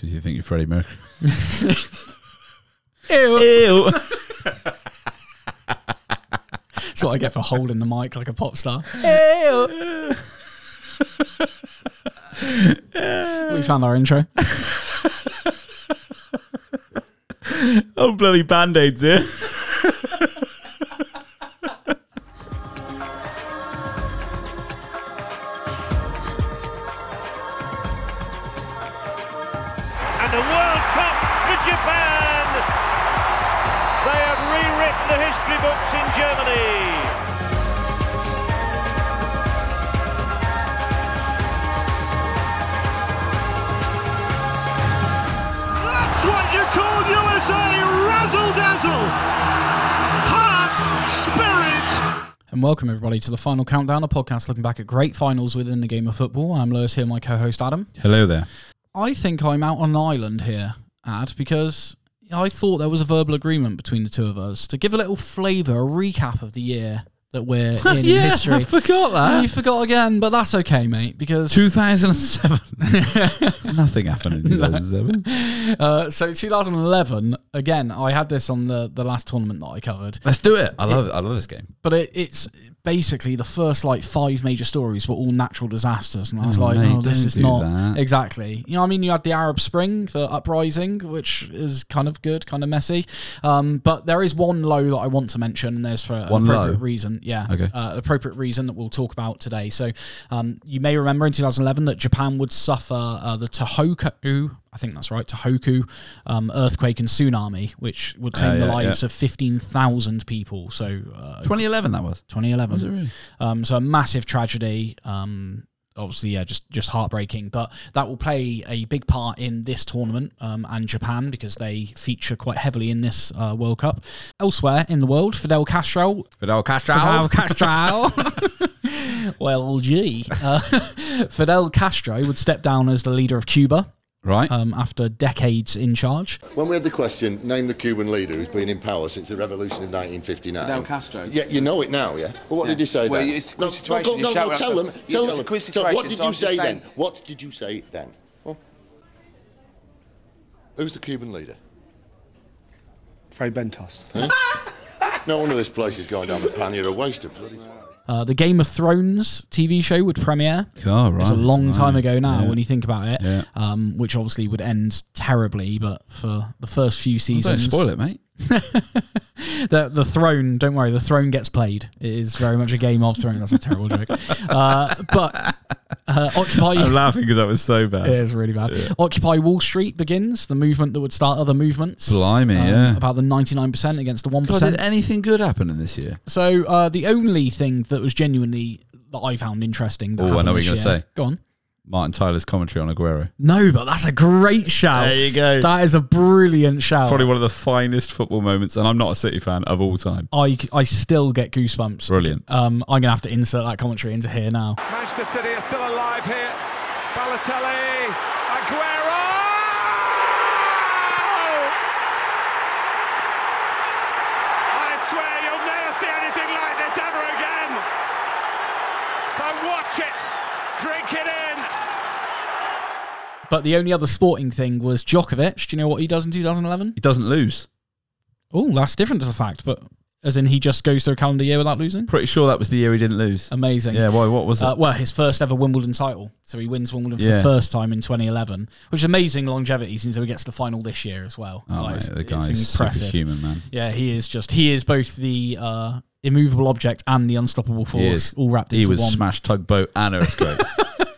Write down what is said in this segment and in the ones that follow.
Because you think you're Freddie Mercury. Ew. Ew. That's what I get for holding the mic like a pop star. Ew. we found our intro. oh, bloody band aids here. And welcome everybody to the final countdown, a podcast looking back at great finals within the game of football. I'm Lewis here, my co-host Adam. Hello there. I think I'm out on an island here, Ad, because I thought there was a verbal agreement between the two of us to give a little flavour, a recap of the year that we're in yeah, history. I forgot And you forgot again, but that's okay, mate, because 2007. Nothing happened in 2007. uh, so 2011 again. I had this on the the last tournament that I covered, Let's do it. I love it. I love this game. but it, it's basically the first like five major stories were all natural disasters, and I was Oh, like, mate, oh, this is not that. exactly. You know, I mean, you had the Arab Spring, the uprising, which is kind of good, kind of messy. Um, but there is one low that I want to mention, and there's for an One appropriate low? reason. Yeah, Okay. uh, appropriate reason that we'll talk about today. So, um, you may remember in 2011 that Japan would suffer uh, the Tohoku. I think that's right, Tohoku um, earthquake and tsunami, which would claim Uh, the lives yeah. of 15,000 people. So, uh, 2011 that was. 2011. Was it really? Um, so a massive tragedy. Um, obviously, yeah, just just heartbreaking. But that will play a big part in this tournament um, and Japan because they feature quite heavily in this uh, World Cup. Elsewhere in the world, Fidel Castro. Fidel Castro. Fidel Castro. well, gee, uh, Fidel Castro would step down as the leader of Cuba Right. um, after decades in charge. When we had the question, name the Cuban leader who's been in power since the revolution of 1959. Fidel Castro. Yeah, you know it now, yeah? Well, what Yeah. did you say then? Well, then? it's a no, situation, No, you no, shout no, out tell them. you- Tell it's a them. quiz So what did so you I'm say then? What did you say then? Well, who's the Cuban leader? Fray Bentos. No wonder this place is going down the pan. You're a waste of bloody. Uh, the Game of Thrones TV show would premiere. Oh, right. It's a long time ago now Yeah. when you think about it, Yeah. um, which obviously would end terribly. But for the first few Don't seasons, spoil it, mate. the the throne. Don't worry, the throne gets played. It is very much a Game of Thrones. That's a terrible joke. Uh, but uh, Occupy. I'm laughing because that was so bad. It is really bad. Occupy Wall Street begins the movement that would start other movements. Blimey, um, yeah. About the 99% against the 1%. God, did anything good happen in this year? So uh, the only thing that was genuinely that I found interesting. Oh, I know what you're gonna say. Go on. Martin Tyler's commentary on Aguero. No, but that's a great shout. There you go. That is a brilliant shout. Probably one of the finest football moments, and I'm not a City fan of all time. I, I still get goosebumps. Brilliant. Um, I'm gonna have to insert that commentary into here now. Manchester City are still alive here. Balotelli, Aguero! I swear you'll never see anything like this ever again. So watch it, drink it in. But the only other sporting thing was Djokovic. Do you know what he does in 2011? He doesn't lose. Oh, that's different to the fact, but as in he just goes through a calendar year without losing. Pretty sure that was the year he didn't lose. Amazing. Yeah, why? What was it? Uh, well, his first ever Wimbledon title. So he wins Wimbledon for the first time in 2011, which is amazing longevity since he gets to the final this year as well. oh, Like, mate, the guy's impressive. superhuman, man. Yeah, he is just he is both the uh, immovable object and the unstoppable force, is. all wrapped into He was one. smash tugboat and earthquake.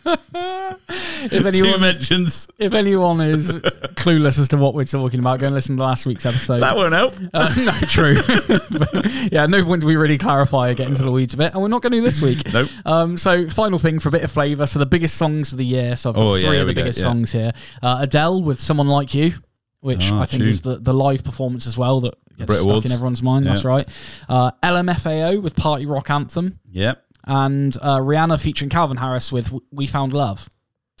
If Two anyone, mentions. if anyone is clueless as to what we're talking about, go and listen to last week's episode. That won't help. Uh, no, true. But, yeah, no point do we really clarify or get into the weeds of it, and we're not going to do this week. Nope. Um, so, final thing for a bit of flavour. So, the biggest songs of the year. So, I've got Oh, yeah, three here of the we go, biggest yeah. songs here. Uh, Adele with "Someone Like You," which Ah, I think tune. is the, the live performance as well that gets Brit stuck Awards. in everyone's mind. That's Yeah. right. Uh, LMFAO with "Party Rock Anthem," Yep. and uh, Rihanna featuring Calvin Harris with "We Found Love."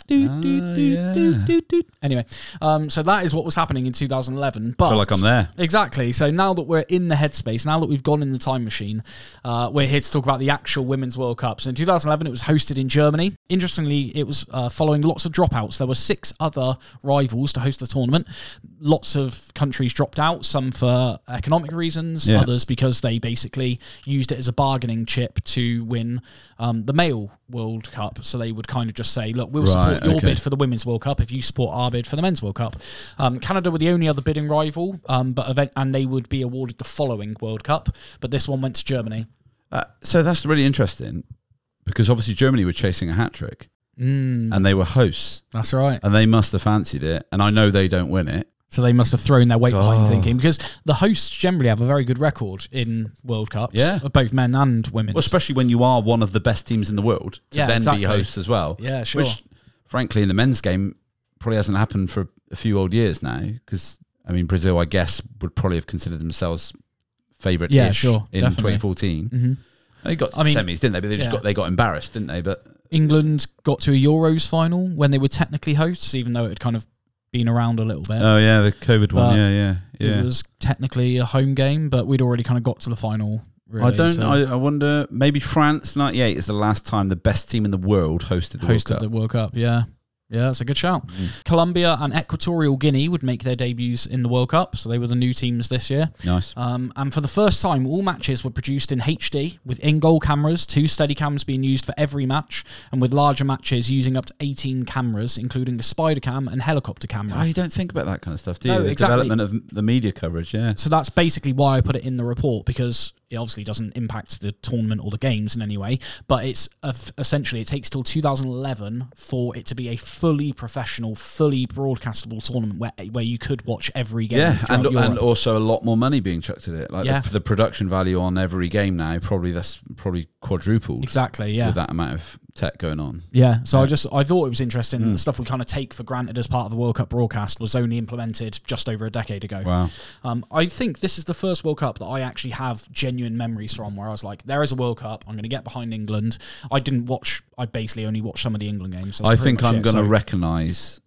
Do, Ah, do, do, yeah. do, do, do. Anyway, um, so that is what was happening in 2011. But feel like I'm there. Exactly. So now that we're in the headspace, now that we've gone in the time machine, uh, we're here to talk about the actual Women's World Cup. So in 2011, it was hosted in Germany. Interestingly, it was uh, following lots of dropouts. There were six other rivals to host the tournament. Lots of countries dropped out, some for economic reasons, Yeah. others because they basically used it as a bargaining chip to win um, the male World Cup. So they would kind of just say, look, we'll Right, support your okay. bid for the Women's World Cup if you support our bid for the Men's World Cup. Um, Canada were the only other bidding rival, um, but event, and they would be awarded the following World Cup. But this one went to Germany. Uh, so that's really interesting because obviously Germany were chasing a hat trick Mm, and they were hosts that's right. and they must have fancied it. And I know they don't win it. So they must have thrown their weight behind thinking because the hosts generally have a very good record in World Cups, Yeah. both men and women. Well, especially when you are one of the best teams in the world to Yeah, then exactly. be hosts as well. Yeah, sure. Which, frankly, in the men's game, probably hasn't happened for a few old years now. Because I mean, Brazil, I guess, would probably have considered themselves favourite. Yeah, sure, In definitely. 2014, Mhm. they got to I the mean, semis, didn't they? But they just yeah. got they got embarrassed, didn't they? But England got to a Euros final when they were technically hosts, even though it had kind of been around a little bit. oh yeah, the COVID But one, yeah, yeah, yeah. It was technically a home game, but we'd already kind of got to the final. Really, I don't. so I, I wonder. Maybe France '98 is the last time the best team in the world hosted the World hosted Cup. the World Cup. Yeah, yeah, that's a good shout. Mm. Colombia and Equatorial Guinea would make their debuts in the World Cup, so they were the new teams this year. nice. Um, and for the first time, all matches were produced in HD with in-goal cameras, two steady cams being used for every match, and with larger matches using up to 18 cameras, including the spider cam and helicopter camera. Oh, you don't think about that kind of stuff, do you? No, the exactly. development of the media coverage, yeah. So that's basically why I put it in the report because it obviously doesn't impact the tournament or the games in any way. But it's uh, essentially it takes till 2011 for it to be a fully professional, fully broadcastable tournament where where you could watch every game. Yeah, and Europe. and also a lot more money being chucked at it. Like Yeah. the, the production value on every game now, probably that's probably quadrupled exactly, yeah. with that amount of tech going on. Yeah, so I just I thought it was interesting. Hmm. The stuff we kind of take for granted as part of the World Cup broadcast was only implemented just over a decade ago. Wow. Um, I think this is the first World Cup that I actually have genuine memories from, where I was like, "There is a World Cup. I'm going to get behind England." I didn't watch. I basically only watched some of the England games. I think I'm going to So- recognise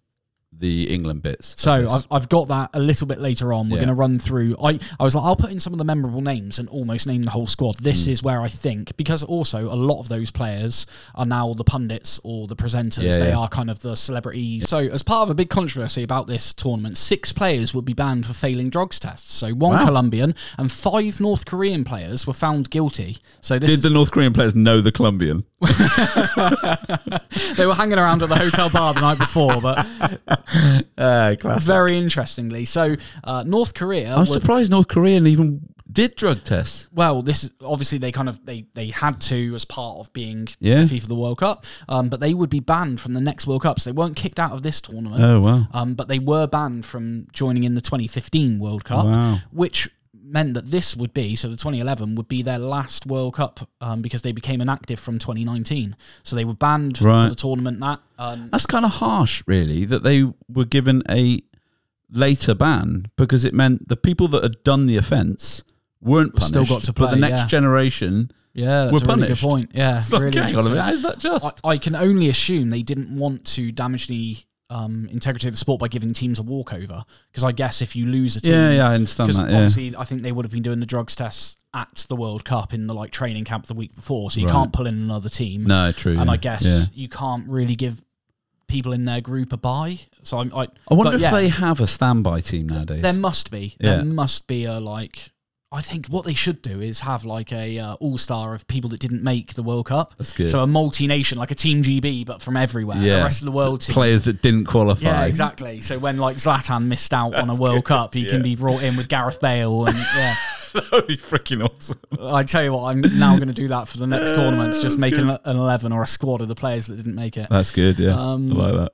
the England bits. So. I've, I've got that a little bit later on. We're Yeah. going to run through. I, I was like, I'll put in some of the memorable names and almost name the whole squad. This Hmm. is where I think because also a lot of those players are now the pundits or the presenters. Yeah, they yeah. are kind of the celebrities. So as part of a big controversy about this tournament, six players would be banned for failing drugs tests. So one Wow. Colombian and five North Korean players were found guilty. So this Did is, the North Korean players know the Colombian? they were hanging around at the hotel bar the night before, but Uh, very interestingly, so uh, North Korea. I'm were- surprised North Korean even did drug tests. Well, this is obviously they kind of they they had to as part of being Yeah. FIFA the World Cup, um, but they would be banned from the next World Cup. So they weren't kicked out of this tournament. Oh wow. Um, but they were banned from joining in the 2015 World Cup, Wow. which meant that this would be so the 2011 would be their last World Cup um, because they became inactive from 2019. So they were banned Right. for the tournament. That um, That's kind of harsh, really, that they were given a later ban because it meant the people that had done the offence weren't punished. Still got to play, but the next yeah. generation. yeah, that's Were a really good punished. point. Yeah, It's really hang on a interesting. minute, how is that just? I, I can only assume they didn't want to damage the um, integrity of the sport by giving teams a walkover. Because I guess if you lose a team, yeah, yeah, I understand because that. Yeah. obviously I think they would have been doing the drugs tests at the World Cup in the like training camp the week before, so you Right. can't pull in another team. No, true. and yeah, I guess yeah. you can't really give people in their group a buy. So I'm, I, I wonder if they have a standby team nowadays. there must be there must be a like. I think what they should do is have like a uh, all star of people that didn't make the World Cup. That's good. So a multi nation, like a Team GB, but from everywhere. yeah, The rest of the world team. players that didn't qualify. Yeah, exactly. So when like Zlatan missed out on a World good, Cup, he can be brought in with Gareth Bale, and yeah. that would be freaking awesome. I tell you what, I'm now going to do that for the next tournaments. Just make an, an eleven or a squad of the players that didn't make it. That's good. Yeah, Um, I like that.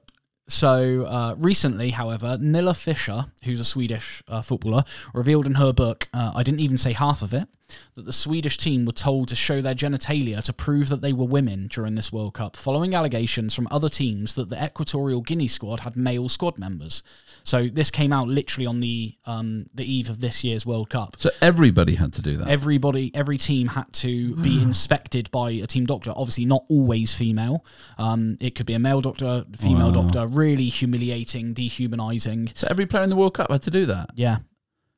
So uh, recently, however, Nilla Fischer, who's a Swedish uh, footballer, revealed in her book, uh, I didn't even say half of it, that the Swedish team were told to show their genitalia to prove that they were women during this World Cup, following allegations from other teams that the Equatorial Guinea squad had male squad members. So this came out literally on the um, the eve of this year's World Cup. So everybody had to do that. Everybody, every team had to be inspected by a team doctor. Obviously, not always female. Um, it could be a male doctor, female doctor. Really humiliating, dehumanizing. so every player in the World Cup had to do that. Yeah,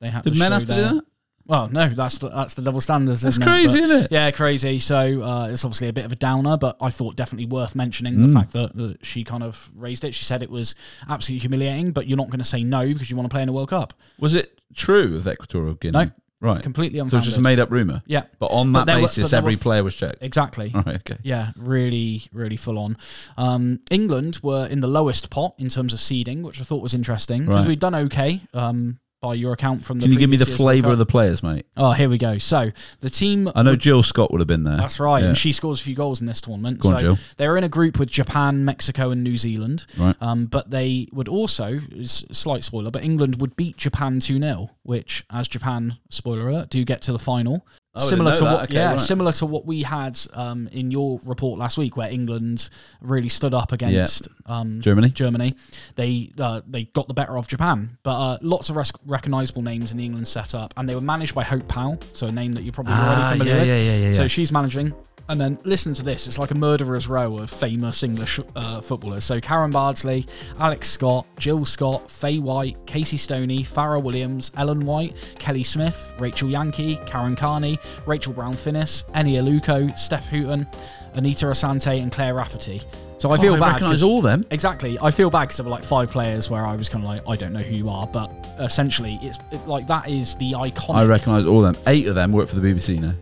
they had Did to men have to their- do that? Well, no, that's the, that's the double standards. That's isn't crazy, it? But- isn't it? Yeah, crazy. So uh, it's obviously a bit of a downer, but I thought definitely worth mentioning Mm. the fact that, that she kind of raised it. She said it was absolutely humiliating, but you're not going to say no because you want to play in a World Cup. Was it true of Equatorial Guinea? No. Right. Completely unfounded. So it's just a made up rumour. Yeah. But on that were- basis, were every player was checked. Exactly. Right, okay. Yeah, really, really full on. Um, England were in the lowest pot in terms of seeding, which I thought was interesting because Right. we'd done okay um, your account from the. Can you give me the previous year's World flavour of the players, mate? Oh, here we go. So the team. I know Jill Scott would have been there. That's right, Yeah. and she scores a few goals in this tournament. Go so on, Jill. they're in a group with Japan, Mexico, and New Zealand. Right. Um, but they would also, slight spoiler, but England would beat Japan 2 0, which, as Japan, spoiler alert, do get to the final. Oh, similar to what, Okay, yeah, right. similar to what we had um, in your report last week, where England really stood up against um, Germany? Germany, they uh, they got the better of Japan, but uh, lots of res- recognisable names in the England setup, and they were managed by Hope Powell, so a name that you're probably Ah, already familiar yeah, with. yeah, yeah, yeah, So she's managing. And then listen to this. It's like a murderer's row of famous English uh, footballers. So Karen Bardsley, Alex Scott, Jill Scott, Faye White, Casey Stoney, Fara Williams, Ellen White, Kelly Smith, Rachel Yankey, Karen Carney, Rachel Brown Finnis, Eni Aluko, Steph Houghton, Anita Asante, and Claire Rafferty. So I Oh, feel I bad. recognise all them. Exactly. I feel bad because there were like five players where I was kind of like, I don't know who you are, but essentially, it's it, like that is the iconic. I recognise all them. Eight of them work for the BBC now.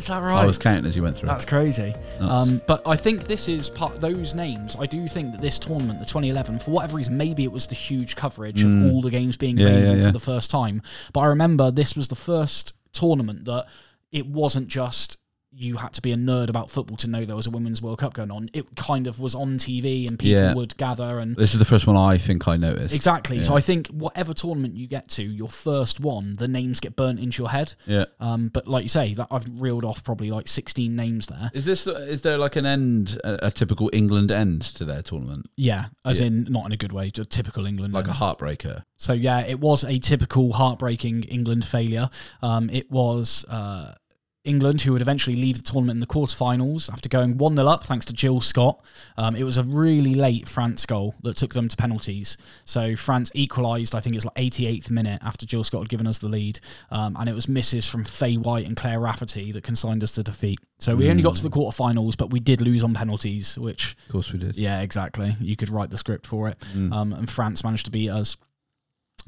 Is that right? I was counting as you went through. That's crazy. Um, but I think this is part those names. I do think that this tournament, the 2011, for whatever reason, maybe it was the huge coverage of all the games being Mm. Yeah, available yeah, yeah. for the first time. But I remember this was the first tournament that it wasn't just you had to be a nerd about football to know there was a women's World Cup going on. It kind of was on TV and people Yeah. would gather and This is the first one I think I noticed. Exactly. So I think whatever tournament you get to, your first one, the names get burnt into your head. Yeah. Um, but like you say, that I've reeled off probably like 16 names there. Is this is there like an end, a, a typical England end to their tournament, Yeah, as Yeah. in not in a good way, just typical England. like a heartbreaker? So yeah, it was a typical heartbreaking England failure. Um, it was uh, England who would eventually leave the tournament in the quarterfinals after going 1 0 up thanks to Jill Scott. Um, it was a really late France goal that took them to penalties. So France equalised, I think it was like 88th minute after Jill Scott had given us the lead. Um, and it was misses from Faye White and Claire Rafferty that consigned us to defeat. So we only got to the quarterfinals, but we did lose on penalties, which Of course we did. yeah, exactly. You could write the script for it. Um, and France managed to beat us.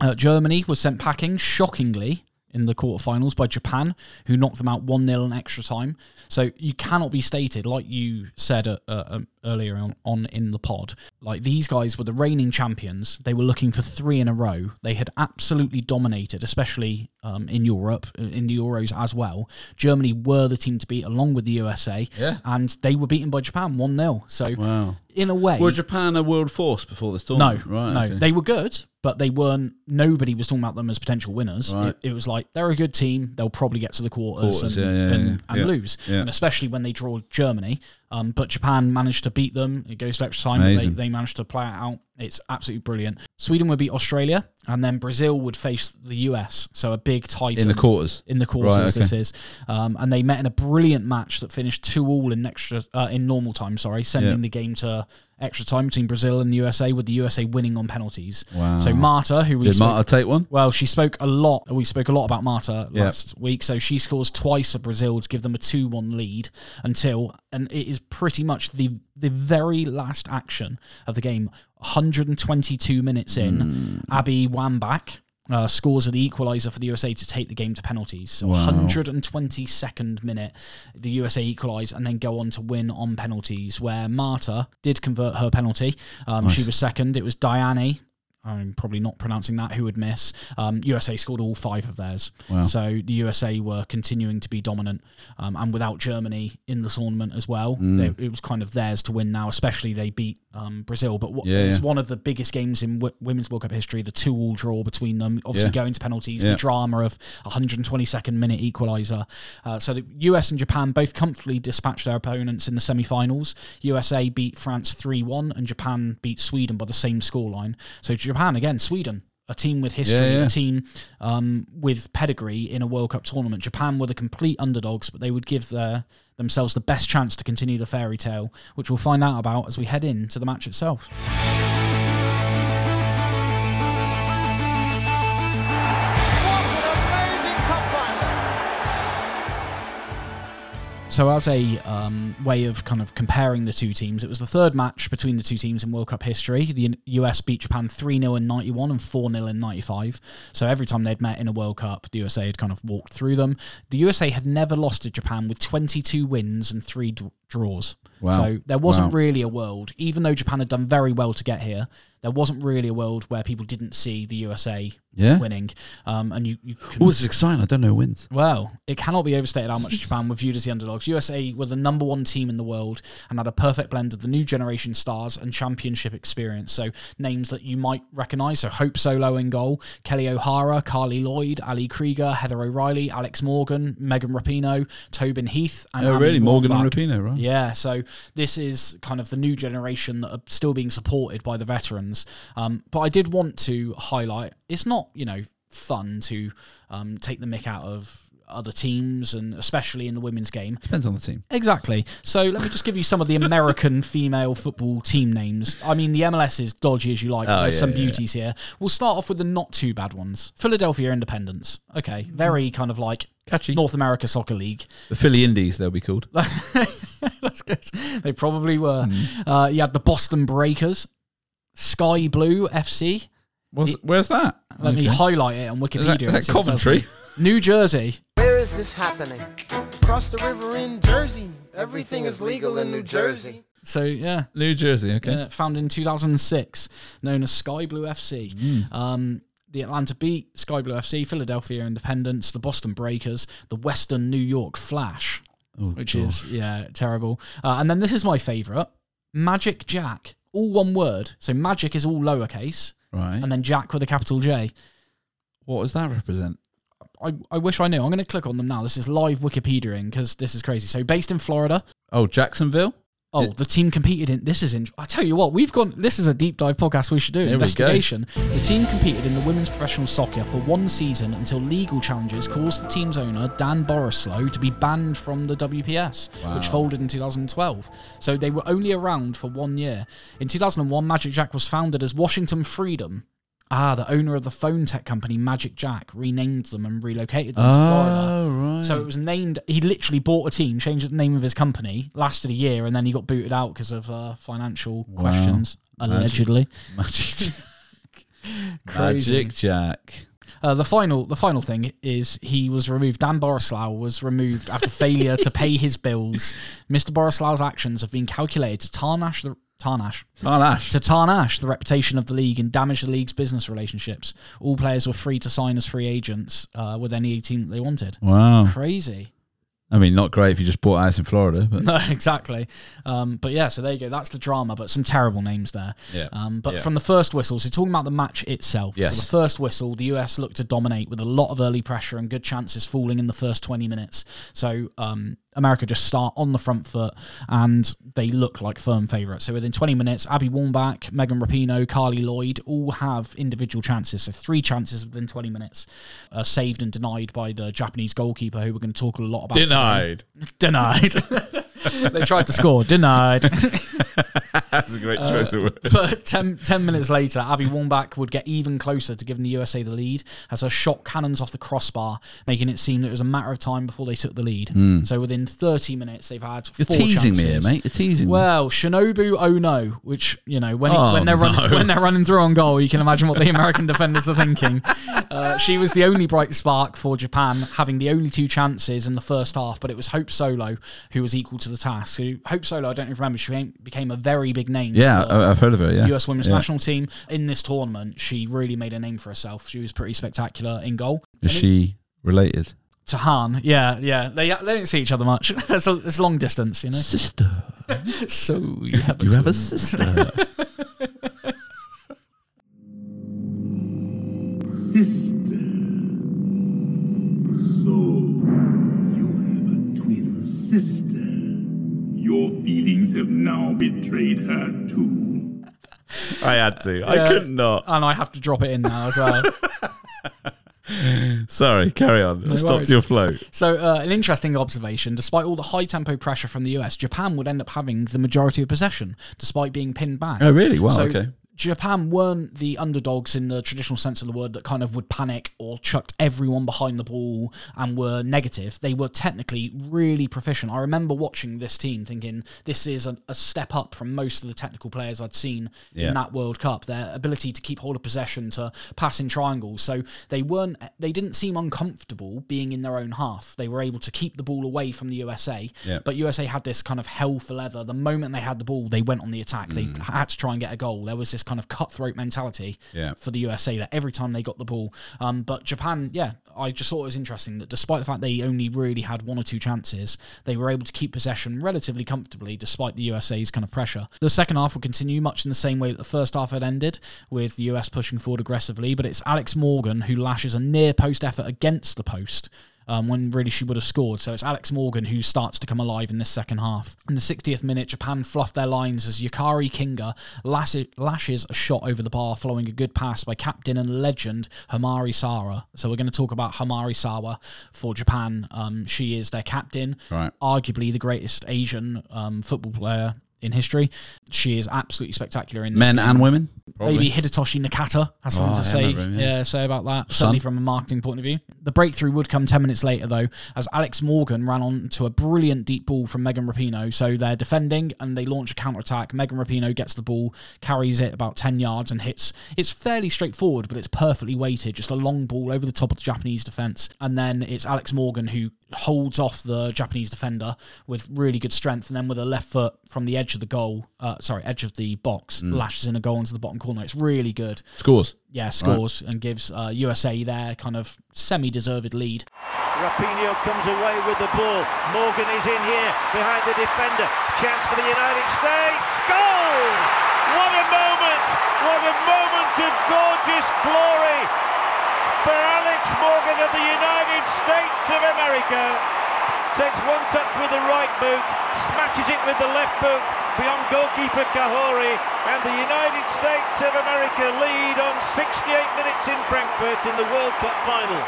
Uh, Germany was sent packing, shockingly, in the quarterfinals by Japan, who knocked them out 1 0 in extra time. So you cannot be stated, like you said um, earlier on, on in the pod, like these guys were the reigning champions. They were looking for three in a row. They had absolutely dominated, especially um, in Europe, in the Euros as well. Germany were the team to beat, along with the USA. Yeah. And they were beaten by Japan 1 0. So, Wow. in a way. Were Japan a world force before this tournament? No, right. no, okay. they were good, but they weren't. Nobody was talking about them as potential winners. Right. It, it was like they're a good team. They'll probably get to the quarters, Quarters, and, yeah, yeah, and, yeah, and lose, Yeah. and especially when they draw Germany. Um, but Japan managed to beat them. It goes to extra time. They, they managed to play it out. It's absolutely brilliant. Sweden would beat Australia, and then Brazil would face the US. So a big titan in the quarters. in the quarters. Right, okay. This is, um, and they met in a brilliant match that finished two all in extra uh, in normal time. Sorry, sending Yeah. the game to extra time between Brazil and the USA, with the USA winning on penalties. Wow. So Marta, who we Did spoke, Marta take one? well, she spoke a lot. We spoke a lot about Marta last week. So she scores twice at Brazil to give them a two-one lead until, and it is pretty much the the very last action of the game. 122 minutes in, Hmm. Abby Wambach. Uh, scores of the equaliser for the USA to take the game to penalties. So Wow. 122nd minute, the USA equalise and then go on to win on penalties. Where Marta did convert her penalty. Um, She was second. It was Diane I'm probably not pronouncing that. Who would miss? Um, USA scored all five of theirs. Wow. So the USA were continuing to be dominant, um, and without Germany in the tournament as well, Mm. they, it was kind of theirs to win now. Especially they beat um, Brazil, but what, Yeah, it's yeah. one of the biggest games in w- women's World Cup history. The two-all draw between them, obviously Yeah. going to penalties. The drama of 122nd minute equaliser. Uh, so the US and Japan both comfortably dispatched their opponents in the semi-finals. USA beat France 3-1, and Japan beat Sweden by the same scoreline. So Japan again, Sweden. A team with history, Yeah, yeah. a team um, with pedigree in a World Cup tournament. Japan were the complete underdogs, but they would give their themselves the best chance to continue the fairy tale, which we'll find out about as we head into the match itself. So, as a um, way of kind of comparing the two teams, it was the third match between the two teams in World Cup history. The US beat Japan 3 0 in 91 and 4 0 in 95. So, every time they'd met in a World Cup, the USA had kind of walked through them. The USA had never lost to Japan with 22 wins and three draws. Wow. So, there wasn't Wow. really a world, even though Japan had done very well to get here, there wasn't really a world where people didn't see the USA Yeah. winning. Um, and you, you Oh, this is exciting. I don't know who wins. well, it cannot be overstated how much Japan were viewed as the underdogs. USA were the number one team in the world and had a perfect blend of the new generation stars and championship experience. So names that you might recognise. So Hope Solo in goal, Kelley O'Hara, Carli Lloyd, Ali Krieger, Heather O'Reilly, Alex Morgan, Megan Rapinoe, Tobin Heath, and Oh, Abby really? Morgan and. Rapinoe, right? Yeah, so this is kind of the new generation that are still being supported by the veterans. Um, but I did want to highlight it's not, you know, fun to um, take the mick out of other teams and especially in the women's game. Depends on the team. Exactly. So let me just give you some of the American female football team names. I mean, the MLS is dodgy as you like. Oh, There's yeah, some yeah, beauties here. We'll start off with the not too bad ones. Philadelphia Independence. Okay, very kind of like Catchy. North America Soccer League. The Philly Indies, they'll be called. That's good. They probably were. Hmm. Uh, you had the Boston Breakers, Sky Blue FC. What's, where's that? Let me highlight it on Is Wikipedia. that, and that see what it tells Coventry? New Jersey. Where is this happening? Across the river in Jersey. Everything is legal in New Jersey. So yeah, New Jersey, okay. uh, founded in 2006, known as Sky Blue FC. Hmm. Um, the Atlanta Beat, Sky Blue FC, Philadelphia Independence, the Boston Breakers, the Western New York Flash, Oh, which God. is yeah terrible. Uh, and then this is my favourite, Magic Jack, all one word. So Magic is all lowercase, Right. and then Jack with a capital J. what does that represent? I, I wish I knew. I'm going to click on them now. This is live Wikipediaing because this is crazy. So based in Florida. Oh, Jacksonville? Oh, the team competed in. This is in. I tell you what, we've gone. This is a deep dive podcast we should do. Here investigation. The team competed in the women's professional soccer for one season until legal challenges caused the team's owner Dan Borislow to be banned from the WPS, which folded in 2012. So they were only around for one year. In 2001, Magic Jack was founded as Washington Freedom. Ah, the owner of the phone tech company Magic Jack renamed them and relocated them to Florida. Oh, right. So it was named. He literally bought a team, changed the name of his company, lasted a year, and then he got booted out because of uh, financial Wow. questions, Magic. allegedly. Magic, Crazy. Magic Jack. Uh, the final, the final thing is he was removed. Dan Borislow was removed after failure to pay his bills. Mr. Borislow's actions have been calculated to tarnish the Tarnash. Ash. to tarnish the reputation of the league and damage the league's business relationships. All players were free to sign as free agents uh, with any team that they wanted. Wow. Crazy. I mean, not great if you just bought ice in Florida, but No, exactly. Um, but yeah, so there you go. That's the drama, but some terrible names there. Yeah. Um, but Yeah. from the first whistle, so talking about the match itself. Yes. So the first whistle, the US looked to dominate with a lot of early pressure and good chances falling in the first 20 minutes. So um, America just start on the front foot and they look like firm favourites. So within 20 minutes, Abby Wambach, Megan Rapinoe, Carli Lloyd all have individual chances. So three chances within 20 minutes, uh, saved and denied by the Japanese goalkeeper, who we're going to talk a lot about. today. denied. They tried to score. Denied. That's a great choice of words. but 10, 10 minutes later, Abby Wambach would get even closer to giving the USA the lead as her shot cannons off the crossbar, making it seem that it was a matter of time before they took the lead. So within 30 minutes, they've had You're four teasing me chances. here, mate. You're teasing me. Well, Shinobu Oh no, which you know when he, Oh, when they're running no. when they're running through on goal, you can imagine what the American defenders are thinking. Uh, she was the only bright spark for Japan, having the only two chances in the first half. But it was Hope Solo who was equal to the task. So Hope Solo, I don't even remember, she became, became a very big name. Yeah, for I- I've heard of her, yeah. US women's Yeah. national team in this tournament. She really made a name for herself. She was pretty spectacular in goal. Is she related? to Han. Yeah, yeah. They they don't see each other much. it's, a, it's long distance, you know. Sister, So you have a you have a sister. Sister. So, you have a twin sister. Your feelings have now betrayed her too. I had to. I Yeah. couldn't not. and I have to drop it in now as well. Sorry, carry on. I stopped worries. your flow. So, uh, an interesting observation despite all the high tempo pressure from the US, Japan would end up having the majority of possession despite being pinned back. Oh, really? Wow, So, okay. Japan weren't the underdogs in the traditional sense of the word that kind of would panic or chucked everyone behind the ball and were negative. They were technically really proficient. I remember watching this team thinking this is a, a step up from most of the technical players I'd seen Yeah. in that World Cup. Their ability to keep hold of possession, to pass in triangles. So they weren't, they didn't seem uncomfortable being in their own half. They were able to keep the ball away from the USA. Yeah. But USA had this kind of hell for leather. The moment they had the ball, they went on the attack. They mm. had to try and get a goal. There was this kind of cutthroat mentality Yeah. for the USA that every time they got the ball. Um, but Japan, yeah, I just thought it was interesting that despite the fact they only really had one or two chances, they were able to keep possession relatively comfortably despite the USA's kind of pressure. The second half will continue much in the same way that the first half had ended, with the US pushing forward aggressively. But it's Alex Morgan who lashes a near post effort against the post um, when really she would have scored. So it's Alex Morgan who starts to come alive in this second half. In the 60th minute, Japan fluffed their lines as Yukari Kinga lashes a shot over the bar following a good pass by captain and legend Homare Sawa. So we're going to talk about Homare Sawa for Japan. Um, she is their captain, Right. arguably the greatest Asian um, football player in history. She is absolutely spectacular in this Men game. and women? Probably. Maybe Hidetoshi Nakata has something Oh, to say. him, yeah. yeah. say about that. Certainly from a marketing point of view. The breakthrough would come 10 minutes later, though, as Alex Morgan ran on to a brilliant deep ball from Megan Rapinoe. So they're defending and they launch a counter attack. Megan Rapinoe gets the ball, carries it about 10 yards, and hits. It's fairly straightforward, but it's perfectly weighted. Just a long ball over the top of the Japanese defense. And then it's Alex Morgan who holds off the Japanese defender with really good strength, and then with a left foot from the edge of the goal, uh, sorry, edge of the box, Mm. lashes in a goal into the bottom corner. It's really good. Scores. Yeah, scores and gives uh, USA their kind of semi-deserved lead. Rapinoe comes away with the ball. Morgan is in here behind the defender. Chance for the United States. Goal! What a moment! What a moment of gorgeous glory for Alex Morgan of the United States of America. Takes one touch with the right boot, smashes it with the left boot beyond goalkeeper Kaihori, and the United States of America lead on 68 minutes in Frankfurt in the World Cup final.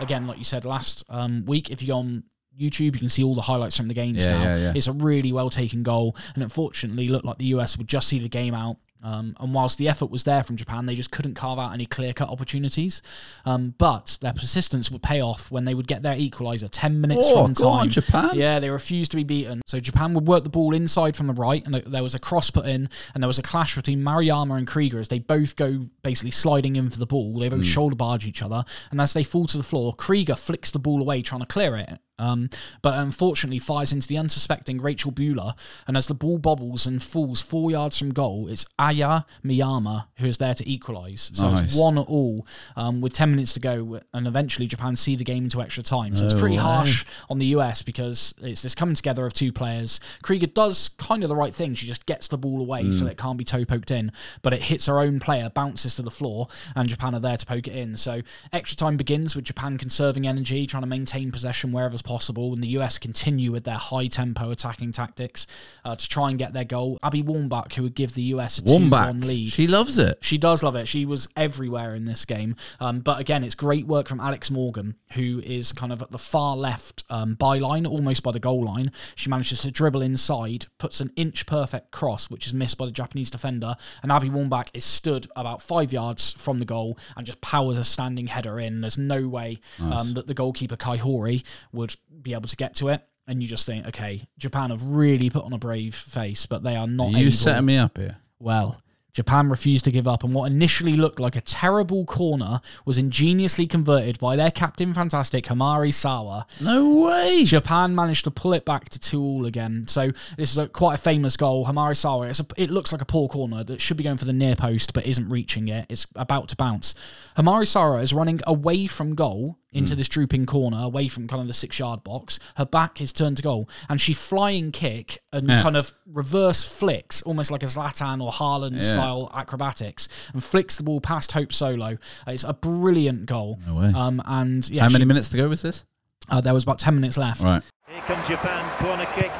Again, like you said last um, week, if you go on YouTube, you can see all the highlights from the games Yeah, now. yeah, yeah. It's a really well taken goal, and unfortunately, looked like the US would just see the game out. Um, and whilst the effort was there from Japan, they just couldn't carve out any clear cut opportunities. Um, but their persistence would pay off when they would get their equaliser 10 minutes Oh, from go on, time. Japan. Yeah, they refused to be beaten. So Japan would work the ball inside from the right, and there was a cross put in, and there was a clash between Mariyama and Krieger as they both go basically sliding in for the ball. They both Hmm. shoulder barge each other, and as they fall to the floor, Krieger flicks the ball away trying to clear it. Um, but unfortunately fires into the unsuspecting Rachel Buehler, and as the ball bobbles and falls four yards from goal, it's Aya Miyama who is there to equalise. So Nice. it's one all um, with 10 minutes to go, and eventually Japan see the game into extra time. So it's pretty way. harsh on the US because it's this coming together of two players. Krieger does kind of the right thing. She just gets the ball away so that it can't be toe poked in, but it hits her own player, bounces to the floor, and Japan are there to poke it in. So extra time begins with Japan conserving energy, trying to maintain possession wherever possible, and the US continue with their high tempo attacking tactics uh, to try and get their goal. Abby Wambach, who would give the US a 2 1 lead. She loves it. She does love it. She was everywhere in this game. Um, but again, it's great work from Alex Morgan, who is kind of at the far left um, byline, almost by the goal line. She manages to dribble inside, puts an inch perfect cross, which is missed by the Japanese defender. And Abby Wambach is stood about five yards from the goal and just powers a standing header in. There's no way um, that the goalkeeper Kaihori would be able to get to it. And you just think, okay, Japan have really put on a brave face, but they are not. Are you able- setting me up here? well, Japan refused to give up, and what initially looked like a terrible corner was ingeniously converted by their captain fantastic Homare Sawa. No way. Japan managed to pull it back to two all again. So this is a, quite a famous goal. Homare Sawa. A, it looks like a poor corner that should be going for the near post, but isn't reaching it. It's about to bounce. Homare Sawa is running away from goal into this drooping corner away from kind of the six yard box. Her back is turned to goal, and she flying kick and Yeah. kind of reverse flicks, almost like a Zlatan or Haaland style acrobatics, and flicks the ball past Hope Solo. It's a brilliant goal. No way. Um, and yeah, How many she- minutes to go with this? uh, there was about ten minutes left. Right. Here comes Japan, corner kick.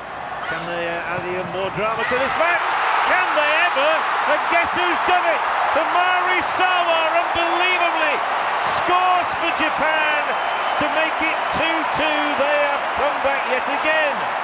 Can they uh, add even more drama to this match? Can they ever? And guess who's done it? Homare Sawa, unbelievably, scores for Japan to make it 2-2. They have come back yet again.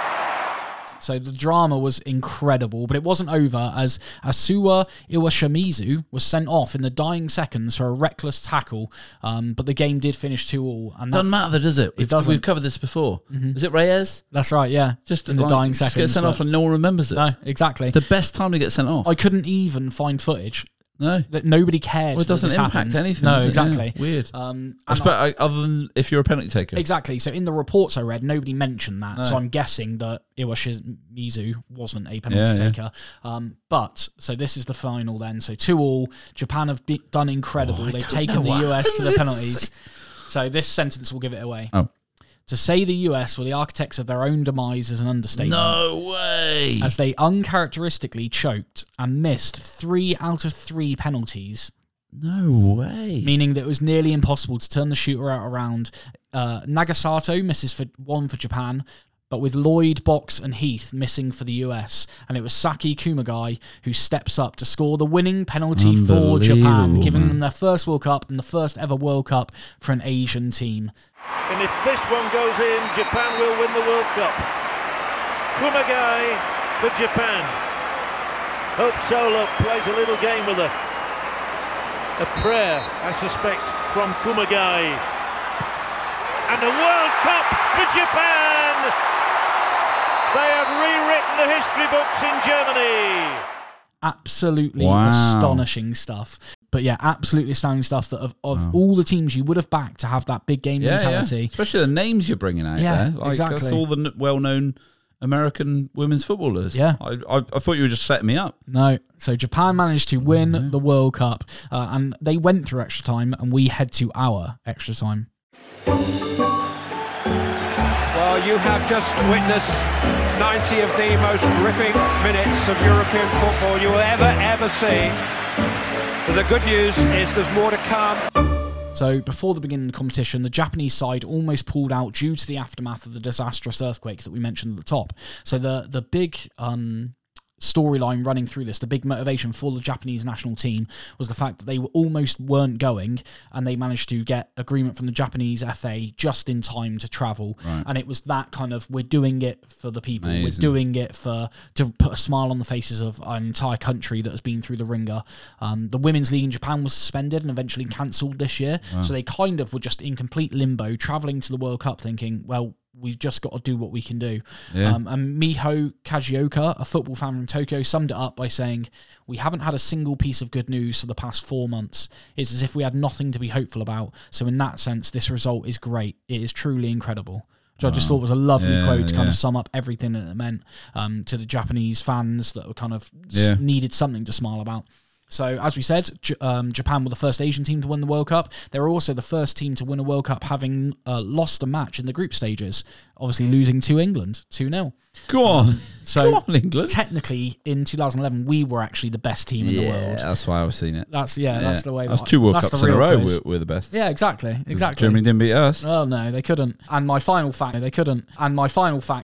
So the drama was incredible, but it wasn't over as Azusa Iwashimizu was sent off in the dying seconds for a reckless tackle. Um, but the game did finish two all, and that, Doesn't matter, does it? We've, doesn't. we've covered this before. Is it Reyes? that's right, yeah. Just in the like, dying seconds. get sent off and no one remembers it. no, exactly. It's the best time to get sent off. I couldn't even find footage no. that nobody cared. Well, it doesn't impact happened. anything. No, it? Yeah, exactly. Weird. Um, I and I, other than if you're a penalty taker. Exactly. So in the reports I read, nobody mentioned that. So I'm guessing that Iwashimizu wasn't a penalty Yeah, yeah. taker. Um, but so this is the final then. So two all. Japan have be- done incredible. Oh, They've taken the US to the penalties. So this sentence will give it away. Oh. To say the US were the architects of their own demise is an understatement. No way. As they uncharacteristically choked and missed three out of three penalties no way. meaning that it was nearly impossible to turn the shooter out around. Uh, Nagasato misses for one for Japan, but with Lloyd, Boxx, and Heath missing for the US, and it was Saki Kumagai who steps up to score the winning penalty for Japan, giving man. them their first World Cup and the first ever World Cup for an Asian team. And if this one goes in, Japan will win the World Cup. Kumagai for Japan. Hope Solo plays a little game with her. A prayer, I suspect, from Kumagai. And the World Cup for Japan! They have rewritten the history books in Germany. Absolutely Wow. astonishing stuff. But yeah, absolutely astounding stuff that of, of all the teams you would have backed to have that big game yeah, yeah. mentality. Especially the names you're bringing out Yeah, there. Like, That's exactly. all the well-known American women's footballers. Yeah. I, I, I thought you were just setting me up. No. So Japan managed to win Mm-hmm. the World Cup, uh, and they went through extra time, and we head to our extra time. Well, you have just witnessed 90 of the most gripping minutes of European football you will ever, ever see. But the good news is there's more to come. So before the beginning of the competition, the Japanese side almost pulled out due to the aftermath of the disastrous earthquake that we mentioned at the top. So the the big um, storyline running through this, the big motivation for the Japanese national team was the fact that they were almost weren't going, and they managed to get agreement from the Japanese FA just in time to travel. And it was that kind of we're doing it for the people, we're doing it for to put a smile on the faces of an entire country that has been through the ringer. Um, the women's league in Japan was suspended and eventually cancelled this year, so they kind of were just in complete limbo, traveling to the World Cup, thinking, well. We've just got to do what we can do. Yeah. Um, and Miho Kajioka, a football fan from Tokyo, summed it up by saying, We haven't had a single piece of good news for the past four months. It's as if we had nothing to be hopeful about. So, in that sense, this result is great. It is truly incredible. Which I just thought was a lovely Yeah, quote to kind yeah. of sum up everything that it meant um, to the Japanese fans that were kind of s- needed something to smile about. So, as we said, J- um, Japan were the first Asian team to win the World Cup. They were also the first team to win a World Cup having uh, lost a match in the group stages, obviously losing to England 2 0. Go on. So, Go on, England. technically, in 2011, we were actually the best team in the yeah, world. that's why I've seen it. That's, yeah, that's the way That's two World that's Cups in a real row. quiz. We're, we're the best. Yeah, exactly. Exactly. Germany didn't beat us. Oh no, they couldn't. And my final fact, they couldn't. And my final fact